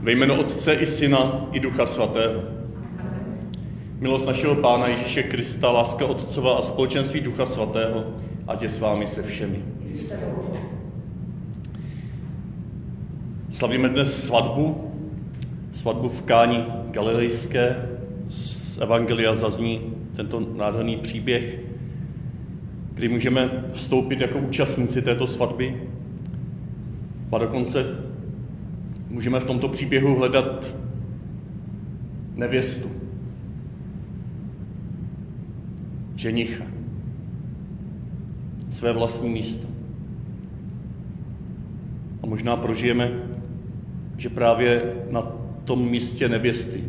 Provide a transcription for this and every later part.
Ve jménu Otce i Syna i Ducha Svatého. Milost našeho Pána Ježíše Krista, láska Otcova a společenství Ducha Svatého, ať je s vámi se všemi. Slavíme dnes svatbu, svatbu v Káni Galilejské. Z Evangelia zazní tento nádherný příběh, kdy můžeme vstoupit jako účastníci této svatby a dokonce můžeme v tomto příběhu hledat nevěstu, ženicha, své vlastní místo. A možná prožijeme, že právě na tom místě nevěsty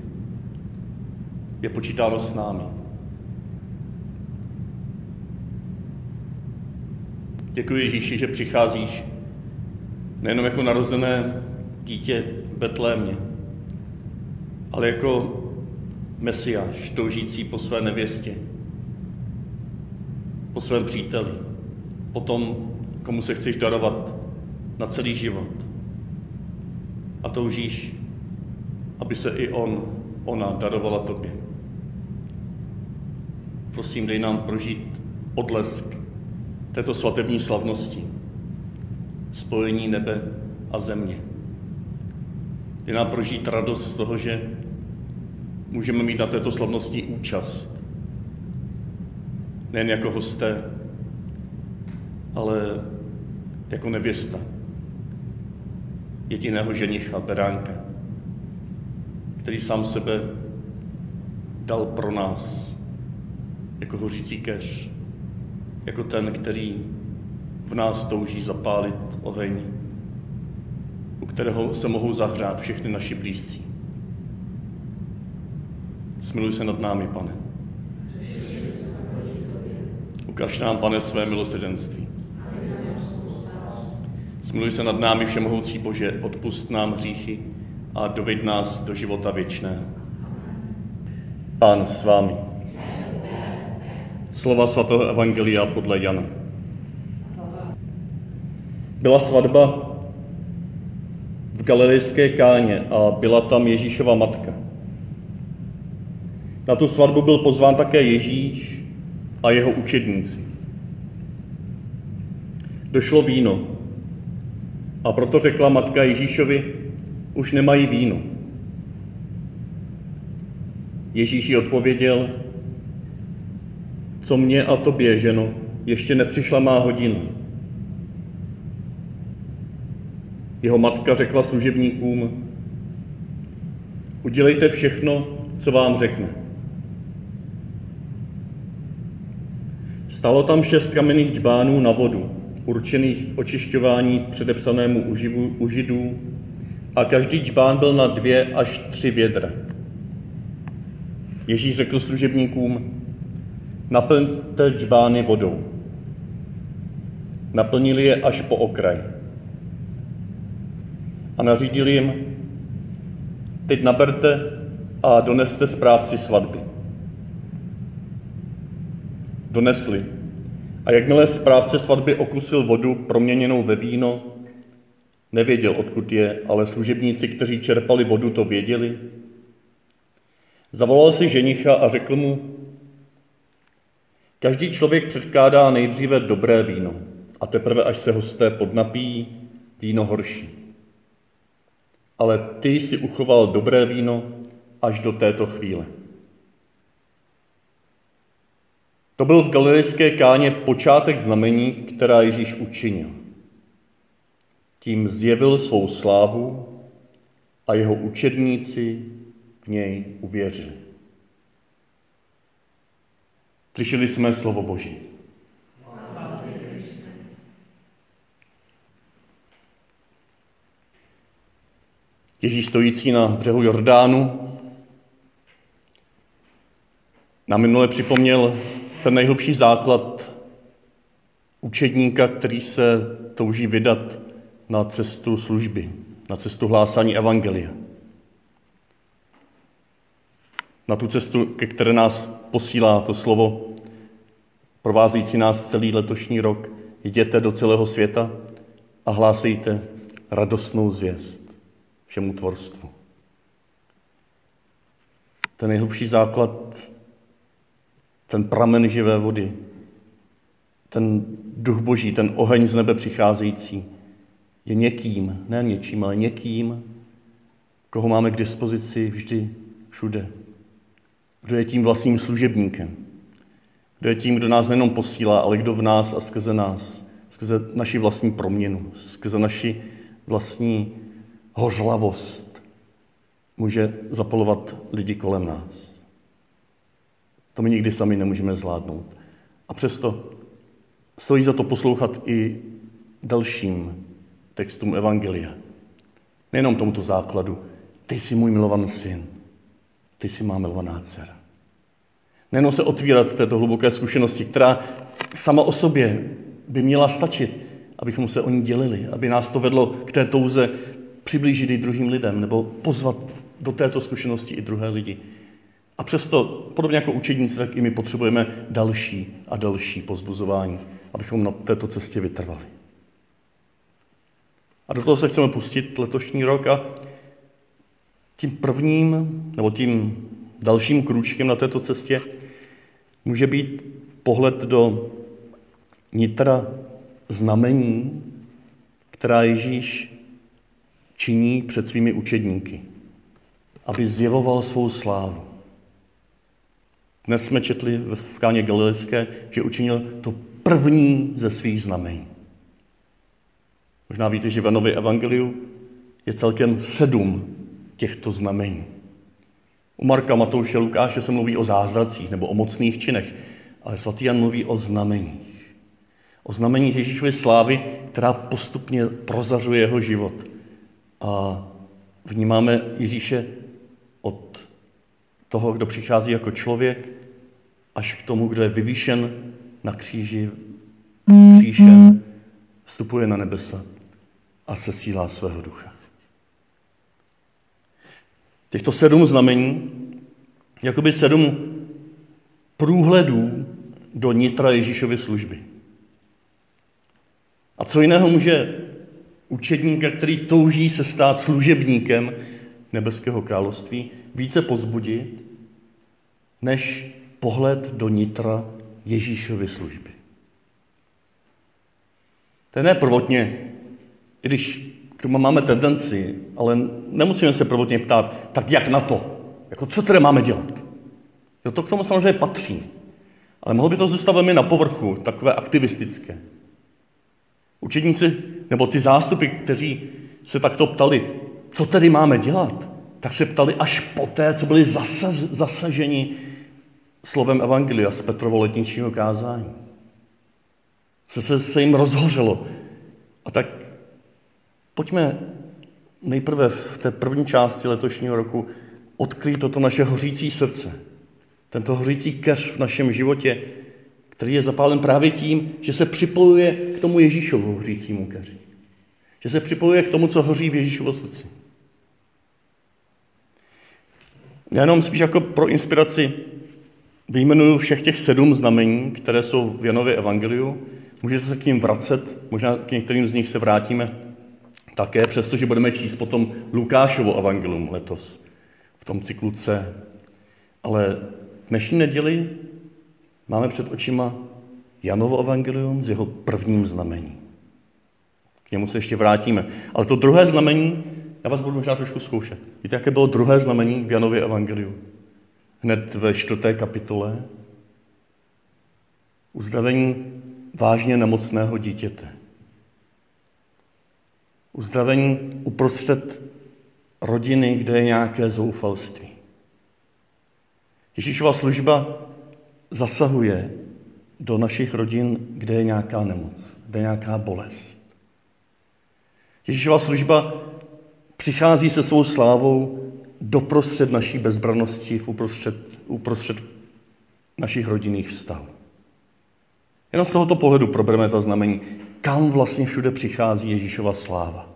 je počítáno s námi. Děkuji Ježíši, že přicházíš nejenom jako narozené dítě Betlémě, ale jako mesiáš, toužící po své nevěstě, po svém příteli, po tom, komu se chceš darovat na celý život. A toužíš, aby se i on, ona darovala tobě. Prosím, dej nám prožít odlesk této svatební slavnosti, spojení nebe a země. Dej nám prožít radost z toho, že můžeme mít na této slavnosti účast. Nejen jako hosté, ale jako nevěsta jediného ženicha, beránka, který sám sebe dal pro nás jako hořící keř, jako ten, který v nás touží zapálit oheň, kterého se mohou zahřát všechny naši blízcí. Smiluj se nad námi, pane. Ukaž nám, pane, své milosedenství. Smiluj se nad námi, Všemohoucí Bože, odpust nám hříchy a doveď nás do života věčného. Pán s vámi. Slova svatého Evangelia podle Jana. Byla svatba galilejské káně a byla tam Ježíšova matka. Na tu svatbu byl pozván také Ježíš a jeho učedníci. Došlo víno a proto řekla matka Ježíšovi, už nemají víno. Ježíš jí odpověděl, co mě a tobě, ženo, ještě nepřišla má hodina. Jeho matka řekla služebníkům, udělejte všechno, co vám řekne. Stalo tam šest kamenných džbánů na vodu, určených k očišťování předepsanému uživu, u židů, a každý džbán byl na dvě až tři vědra. Ježíš řekl služebníkům, naplňte džbány vodou. Naplnili je až po okraj. A nařídil jim, teď naberte a doneste správci svatby. Donesli. A jakmile správce svatby okusil vodu proměněnou ve víno, nevěděl, odkud je, ale služebníci, kteří čerpali vodu, to věděli. Zavolal si ženicha a řekl mu, každý člověk předkládá nejdříve dobré víno a teprve, až se hosté podnapíjí, víno horší. Ale ty jsi uchoval dobré víno až do této chvíle. To byl v galilejské káně počátek znamení, která Ježíš učinil. Tím zjevil svou slávu a jeho učedníci v něj uvěřili. Slyšeli jsme slovo Boží. Ježíš stojící na břehu Jordánu nám minule připomněl ten nejhlubší základ učedníka, který se touží vydat na cestu služby, na cestu hlásání Evangelia. Na tu cestu, ke které nás posílá to slovo, provázející nás celý letošní rok. Jděte do celého světa a hlásejte radostnou zvěst. Všemu tvorstvu. Ten nejhlubší základ, ten pramen živé vody, ten duch boží, ten oheň z nebe přicházející, je někým, ne něčím, ale někým, koho máme k dispozici vždy, všude. Kdo je tím vlastním služebníkem. Kdo je tím, kdo nás nejenom posílá, ale kdo v nás a skrze nás, skrze naši vlastní proměnu, skrze naši vlastní hořlavost může zapalovat lidi kolem nás. To my nikdy sami nemůžeme zvládnout. A přesto stojí za to poslouchat i dalším textům Evangelia. Nejenom tomuto základu. Ty jsi můj milovaný syn. Ty jsi má milovaná dcera. Nejenom se otvírat této hluboké zkušenosti, která sama o sobě by měla stačit, abychom se o ní dělili, aby nás to vedlo k té touze přiblížit i druhým lidem nebo pozvat do této zkušenosti i druhé lidi. A přesto, podobně jako učedníci, tak i my potřebujeme další a další pozbuzování, abychom na této cestě vytrvali. A do toho se chceme pustit letošní rok a tím prvním, nebo tím dalším krůčkem na této cestě může být pohled do nitra znamení, která Ježíš činí před svými učedníky, aby zjevoval svou slávu. Dnes jsme četli v káně Galilejské, že učinil to první ze svých znamení. Možná víte, že v Janově evangeliu je celkem sedm těchto znamení. U Marka, Matouše, Lukáše se mluví o zázracích nebo o mocných činech, ale svatý Jan mluví o znameních. O znamení Ježíšovy slávy, která postupně prozařuje jeho život. A vnímáme Ježíše od toho, kdo přichází jako člověk, až k tomu, kdo je vyvýšen na kříži, zkříšen, vstupuje na nebesa a sesílá svého ducha. Těchto sedm znamení, jakoby sedm průhledů do nitra Ježíšovy služby. A co jiného může učedníka, který touží se stát služebníkem nebeského království, více pozbudit, než pohled do nitra Ježíšovy služby. To je ne prvotně, i když k tomu máme tendenci, ale nemusíme se prvotně ptát, tak jak na to? Jako co tedy máme dělat? Jo, to k tomu samozřejmě patří. Ale mohlo by to zůstat velmi na povrchu, takové aktivistické. Učedníci, nebo ty zástupy, kteří se takto ptali, co tedy máme dělat, tak se ptali až poté, co byli zasaz, zasaženi slovem Evangelia z Petrovo letničního kázání. Se, se, se jim rozhořelo. A tak pojďme nejprve v té první části letošního roku odkrýt toto naše hořící srdce. Tento hořící keř v našem životě, který je zapálen právě tím, že se připojuje k tomu Ježíšovu hořícímu keři. Že se připojuje k tomu, co hoří v Ježíšovo srdci. Já jenom spíš jako pro inspiraci vyjmenuju všech těch sedm znamení, které jsou v Janově evangeliu. Můžete se k ním vracet, možná k některým z nich se vrátíme také, přestože budeme číst potom Lukášovo evangelium letos v tom cyklu C. Ale dnešní neděli máme před očima Janovo evangelium s jeho prvním znamením. K němu se ještě vrátíme. Ale to druhé znamení, já vás budu možná trošku zkoušet. Víte, jaké bylo druhé znamení v Janově evangeliu? Hned ve čtvrté kapitole. Uzdravení vážně nemocného dítěte. Uzdravení uprostřed rodiny, kde je nějaké zoufalství. Ježíšova služba zasahuje do našich rodin, kde je nějaká nemoc, kde je nějaká bolest. Ježíšova služba přichází se svou slávou doprostřed naší bezbranosti, v uprostřed, uprostřed našich rodinných vztahů. Jenom z tohoto pohledu probereme to znamení, kam vlastně všude přichází Ježíšova sláva.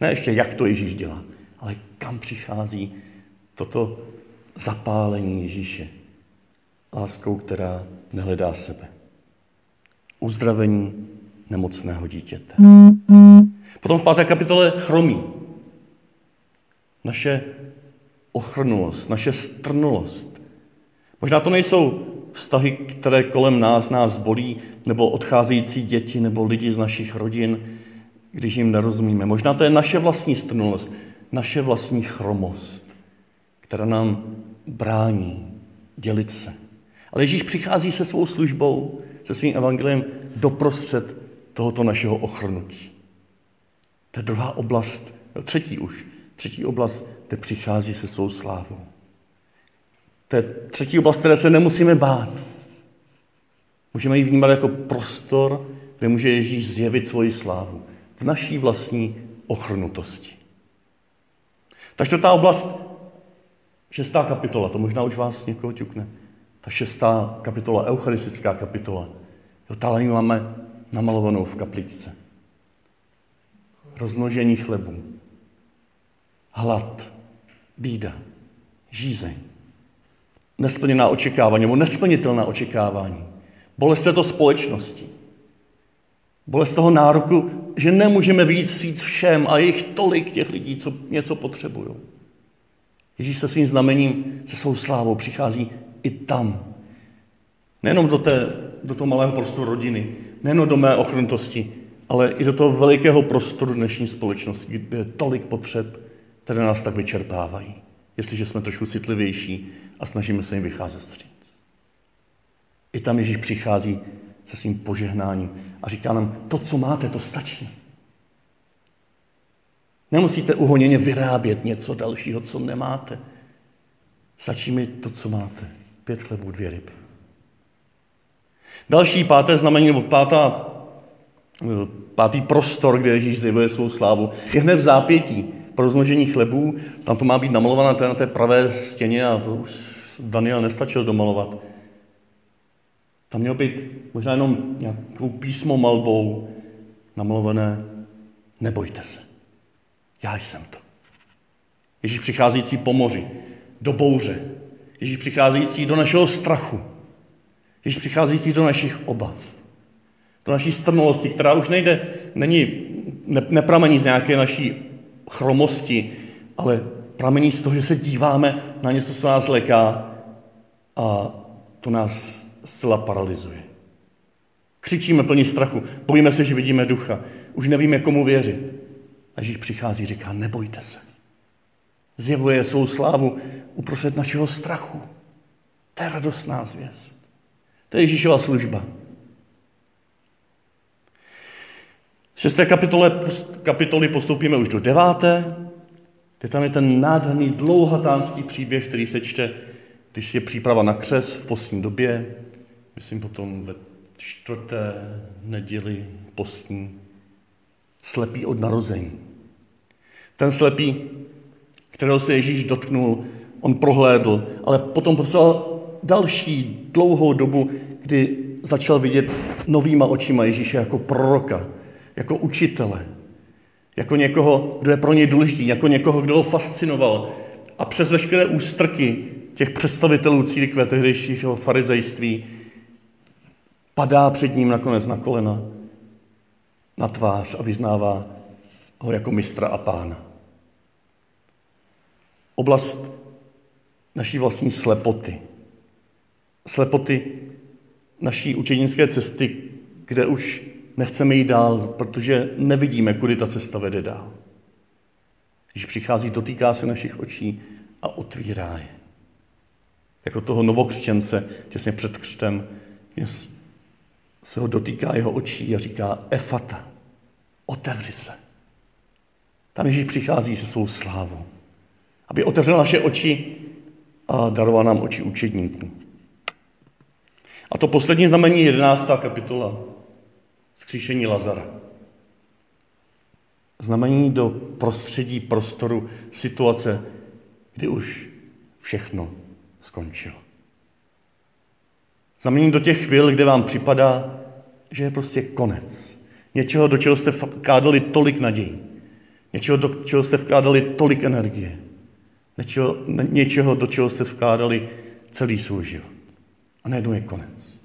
Ne ještě, jak to Ježíš dělá, ale kam přichází toto zapálení Ježíše. Láskou, která nehledá sebe. Uzdravení nemocného dítěte. Potom v páté kapitole chromí. naše ochrnulost, naše strnulost. Možná to nejsou vztahy, které kolem nás nás bolí, nebo odcházející děti, nebo lidi z našich rodin, když jim nerozumíme. Možná to je naše vlastní strnulost, naše vlastní chromost, která nám brání dělit se. Ale Ježíš přichází se svou službou, se svým evangeliem doprostřed tohoto našeho ochrnutí. To je druhá oblast, no, třetí už, třetí oblast, kde přichází se svou slávou. To je třetí oblast, které se nemusíme bát. Můžeme ji vnímat jako prostor, kde může Ježíš zjevit svoji slávu. V naší vlastní ochrnutosti. Ta čtvrtá oblast, šestá kapitola, to možná už vás někoho ťukne. Ta šestá kapitola, eucharistická kapitola. Jo, tady máme namalovanou v kapličce. Rozmnožení chlebů, hlad, bída, žízeň, nesplněná očekávání nebo nesplnitelná očekávání, bolest této společnosti, bolest toho nároku, že nemůžeme víc říct všem a jich tolik těch lidí, co něco potřebují. Ježíš se svým znamením, se svou slávou přichází i tam. Nejenom do, té, do toho malého prostoru rodiny, nejenom do mé ochrnutosti, ale i do toho velikého prostoru dnešní společnosti, kde je tolik potřeb, které nás tak vyčerpávají, jestliže jsme trošku citlivější a snažíme se jim vycházet vstříc. I tam Ježíš přichází se svým požehnáním a říká nám, to, co máte, to stačí. Nemusíte uhoněně vyrábět něco dalšího, co nemáte. Stačí mi to, co máte. Pět chlebů, dvě ryby. Další páté znamení, nebo pátá, pátý prostor, kde Ježíš zjevuje svou slávu, je hned v zápětí pro rozmnožení chlebů. Tam to má být namalované na té pravé stěně a to už Daniel nestačil domalovat. Tam mělo být možná jenom nějakou písmo malbou namalované nebojte se. Já jsem to. Ježíš přicházející po moři, do bouře. Ježíš přicházející do našeho strachu. Ježíš přicházející do našich obav. Do naší strnulosti, která už nejde, není, ne, nepramení z nějaké naší chromosti, ale pramení z toho, že se díváme na něco, co nás leká a to nás zcela paralyzuje. Křičíme plní strachu, bojíme se, že vidíme ducha, už nevíme, komu věřit. A Ježíš přichází, říká, nebojte se. Zjevuje svou slávu uprostřed našeho strachu. To je radostná zvěst. To je Ježíšova služba. Z šesté kapitole, kapitoly postoupíme už do deváté, kde tam je ten nádherný dlouhatánský příběh, který se čte, když je příprava na křes v postní době, myslím potom ve čtvrté neděli postní, slepý od narození. Ten slepý, kterého se Ježíš dotknul, on prohlédl, ale potom potřeboval další dlouhou dobu, kdy začal vidět novýma očima Ježíše jako proroka, jako učitele, jako někoho, kdo je pro něj důležitý, jako někoho, kdo ho fascinoval. A přes veškeré ústrky těch představitelů církve, tehdejšího farizejství, padá před ním nakonec na kolena, na tvář a vyznává ho jako mistra a pána. Oblast naší vlastní slepoty. Slepoty naší učednické cesty, kde už nechceme jít dál, protože nevidíme, kudy ta cesta vede dál. Když přichází, dotýká se našich očí a otvírá je. Jako toho novokřtěnce těsně před křtem se ho dotýká jeho očí a říká Efata, otevři se. Tam Ježíš přichází se svou slávou, aby otevřel naše oči a daroval nám oči učedníků. A to poslední znamení, 11. kapitola, zkříšení Lazara. Znamení do prostředí, prostoru, situace, kdy už všechno skončilo. Znamení do těch chvil, kde vám připadá, že je prostě konec. Něčeho, do čeho jste vkládali tolik nadějí. Něčeho, do čeho jste vkládali tolik energie. Něčeho, něčeho, do čeho jste vkládali celý svůj život. A najednou je konec.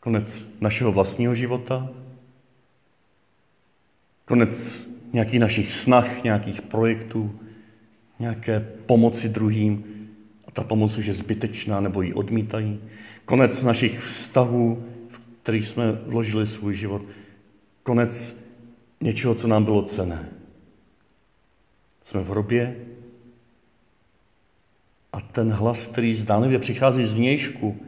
Konec našeho vlastního života, konec nějakých našich snah, nějakých projektů, nějaké pomoci druhým a ta pomoc už je zbytečná nebo ji odmítají. Konec našich vztahů, v kterých jsme vložili svůj život. Konec něčeho, co nám bylo cené. Jsme v hrobě a ten hlas, který zdánlivě přichází z vnějšku,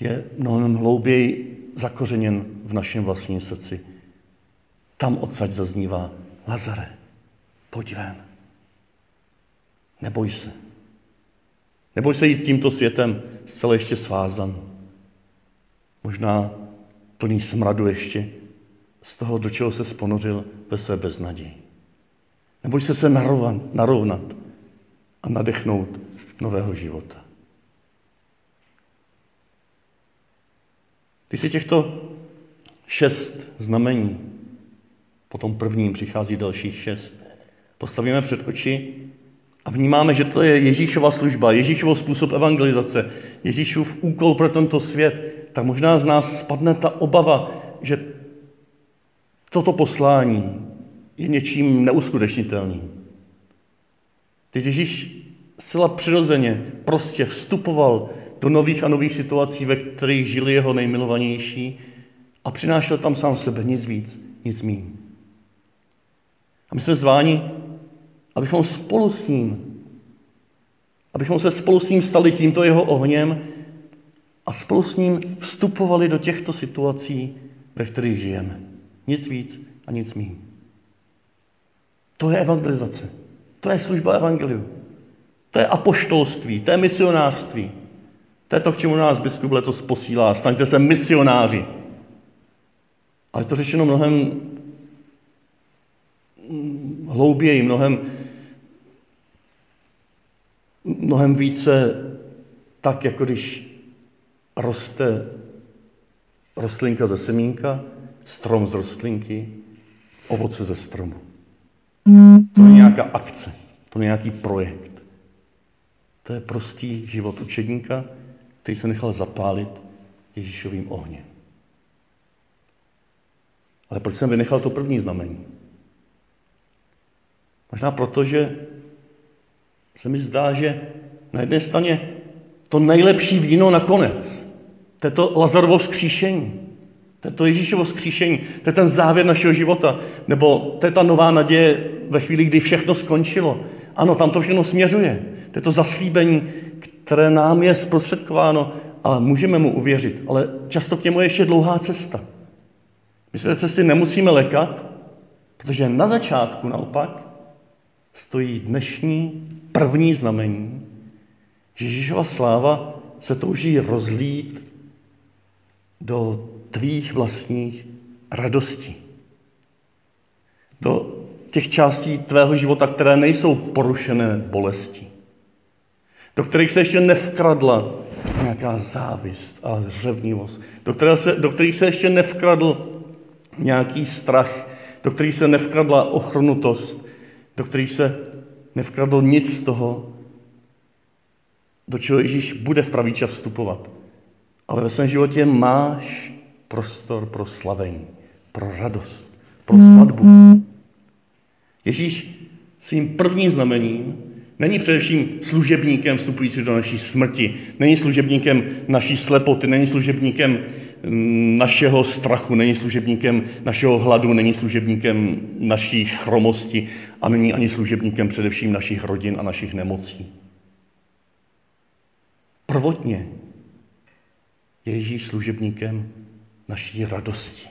je mnohem hlouběji zakořeněn v našem vlastním srdci. Tam odsaď zaznívá Lazare, pojď ven. Neboj se. Neboj se jít tímto světem zcela ještě svázan. Možná plný smradu ještě z toho, do čeho se sponořil ve své beznaději. Neboj se se narovnat, narovnat a nadechnout nového života. Když si těchto šest znamení, potom prvním přichází dalších šest, postavíme před oči a vnímáme, že to je Ježíšova služba, Ježíšov způsob evangelizace, Ježíšův úkol pro tento svět, tak možná z nás spadne ta obava, že toto poslání je něčím neuskutečnitelným. Teď Ježíš zcela přirozeně prostě vstupoval do nových a nových situací, ve kterých žili jeho nejmilovanější a přinášel tam sám sebe, nic víc, nic míň. A my jsme zváni, abychom spolu s ním, abychom se spolu s ním stali tímto jeho ohněm a spolu s ním vstupovali do těchto situací, ve kterých žijeme. Nic víc a nic míň. To je evangelizace. To je služba evangeliu. To je apoštolství, to je misionářství. To je to, k čemu nás biskup letos posílá. Staňte se misionáři. Ale to řešeno mnohem hlouběji, mnohem, mnohem více tak, jako když roste rostlinka ze semínka, strom z rostlinky, ovoce ze stromu. To je nějaká akce, to je nějaký projekt. To je prostý život učedníka, který se nechal zapálit Ježíšovým ohněm. Ale proč jsem vynechal to první znamení? Možná proto, že se mi zdá, že na jedné straně to nejlepší víno nakonec, to je to Lazarovo vzkříšení, to je to Ježíšovo vzkříšení, to je ten závěr našeho života, nebo to je ta nová naděje ve chvíli, kdy všechno skončilo. Ano, tam to všechno směřuje. To je to zaslíbení, které nám je zprostředkováno a můžeme mu uvěřit, ale často k němu je ještě dlouhá cesta. My se cesty nemusíme lekat, protože na začátku naopak stojí dnešní první znamení, že Ježíšova sláva se touží rozlít do tvých vlastních radostí. Do těch částí tvého života, které nejsou porušené bolestí. Do kterých se ještě nevkradla nějaká závist a zřevnivost. Do, se, do kterých se ještě nevkradl nějaký strach. Do kterých se nevkradla ochrnutost do kterých se nevkradl nic z toho, do čeho Ježíš bude v pravý čas vstupovat. Ale ve svém životě máš prostor pro slavení, pro radost, pro svatbu. Ježíš svým prvním znamením není především služebníkem vstupující do naší smrti, není služebníkem naší slepoty, není služebníkem našeho strachu, není služebníkem našeho hladu, není služebníkem naší chromosti a není ani služebníkem především našich rodin a našich nemocí. Prvotně je Ježíš služebníkem naší radosti.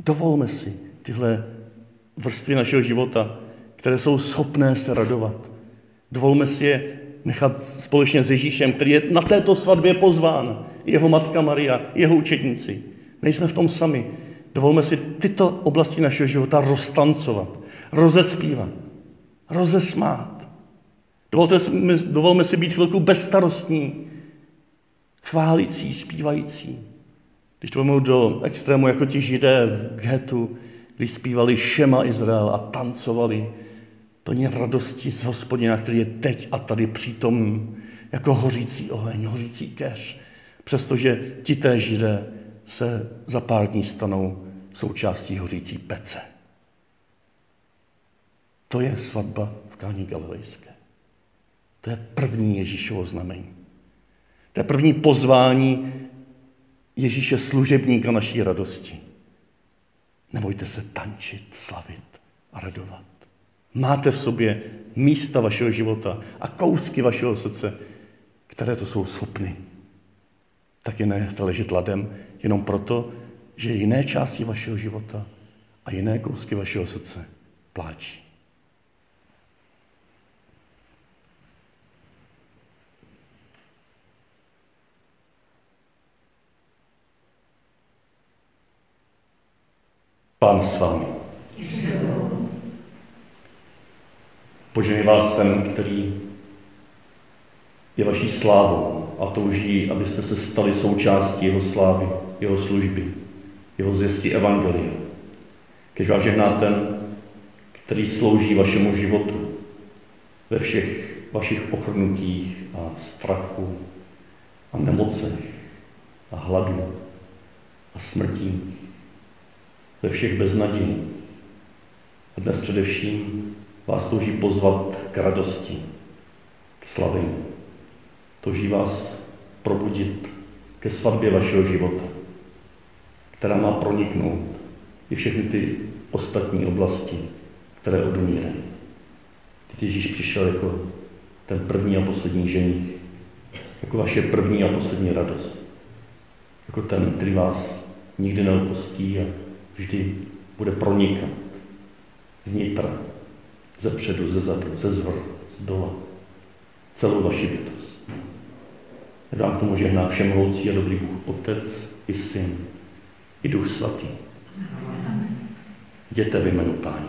Dovolme si tyhle vrstvy našeho života, které jsou schopné se radovat. Dovolme si je nechat společně s Ježíšem, který je na této svatbě pozván, jeho matka Maria, jeho učedníci. Nejsme v tom sami. Dovolme si tyto oblasti našeho života roztancovat, rozespívat, rozesmát. Dovolte, dovolme si být chvilku bezstarostní, chválící, zpívající. Když to vezmu do extrému, jako ti židé v getu, když zpívali Šema Izrael a tancovali, plně radosti z hospodina, který je teď a tady přítomný, jako hořící oheň, hořící keř. Přestože ti té židé se za pár dní stanou součástí hořící pece. To je svatba v Káni Galilejské. To je první Ježíšovo znamení. To je první pozvání Ježíše služebníka naší radosti. Nebojte se tančit, slavit a radovat. Máte v sobě místa vašeho života a kousky vašeho srdce, které to jsou schopny. Tak je nechte ležet ladem jenom proto, že jiné části vašeho života a jiné kousky vašeho srdce pláčí. Pán s vámi. Požený vás ten, který je vaší slávou a touží, abyste se stali součástí jeho slávy, jeho služby, jeho zvěstí Evangelia. Kež vás žehná ten, který slouží vašemu životu ve všech vašich ochrnutích a strachu a nemocech a hladu a smrtí, ve všech beznadějí. A dnes především vás touží pozvat k radosti, k slavení. Touží vás probudit ke svatbě vašeho života, která má proniknout i všechny ty ostatní oblasti, které odumírají. Teď Ježíš přišel jako ten první a poslední ženich, jako vaše první a poslední radost, jako ten, který vás nikdy neopustí a vždy bude pronikat znitra, ze předu, ze zadu, ze zvr, z dola, celou vaši bytost. Dám k tomu žehná všemohoucí a dobrý Bůh, Otec i Syn, i Duch Svatý. Jděte v jménu Páně.